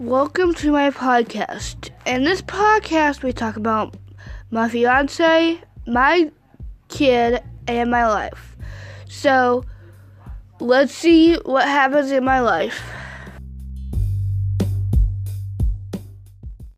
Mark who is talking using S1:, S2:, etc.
S1: Welcome to my podcast. In this podcast, we talk about my fiance, my kid, and my life. So, let's see what happens in my life.